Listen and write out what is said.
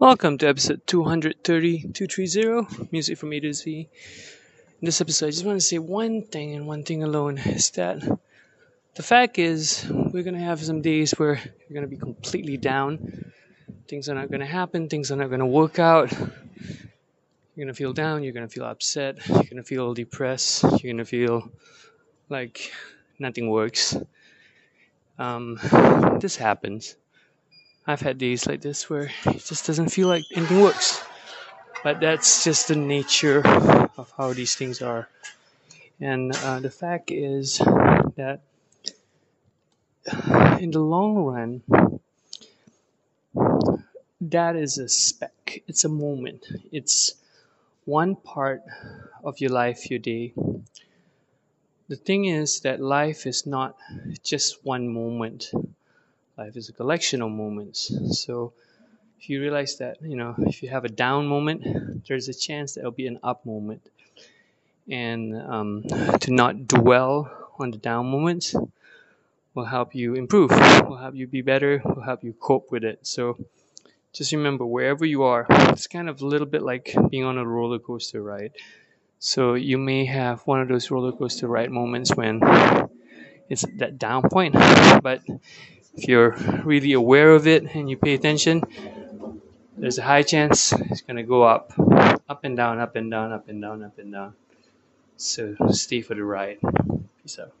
Welcome to episode 230, 230, Music from A to Z. In this episode, I just want to say one thing and one thing alone is that the fact is, we're going to have some days where you're going to be completely down. Things are not going to happen, things are not going to work out. You're going to feel down, you're going to feel upset, you're going to feel depressed, you're going to feel like nothing works. Um, this happens. I've had days like this where it just doesn't feel like anything works. But that's just the nature of how these things are. And uh, the fact is that in the long run, that is a speck. It's a moment. It's one part of your life, your day. The thing is that life is not just one moment life is a collection of moments. So if you realize that, you know, if you have a down moment, there's a chance that it'll be an up moment. And um, to not dwell on the down moments will help you improve, will help you be better, will help you cope with it. So just remember, wherever you are, it's kind of a little bit like being on a roller coaster ride. So you may have one of those roller coaster ride moments when it's that down point, but if you're really aware of it and you pay attention, there's a high chance it's going to go up, up and down, up and down, up and down, up and down. So stay for the ride. Peace out.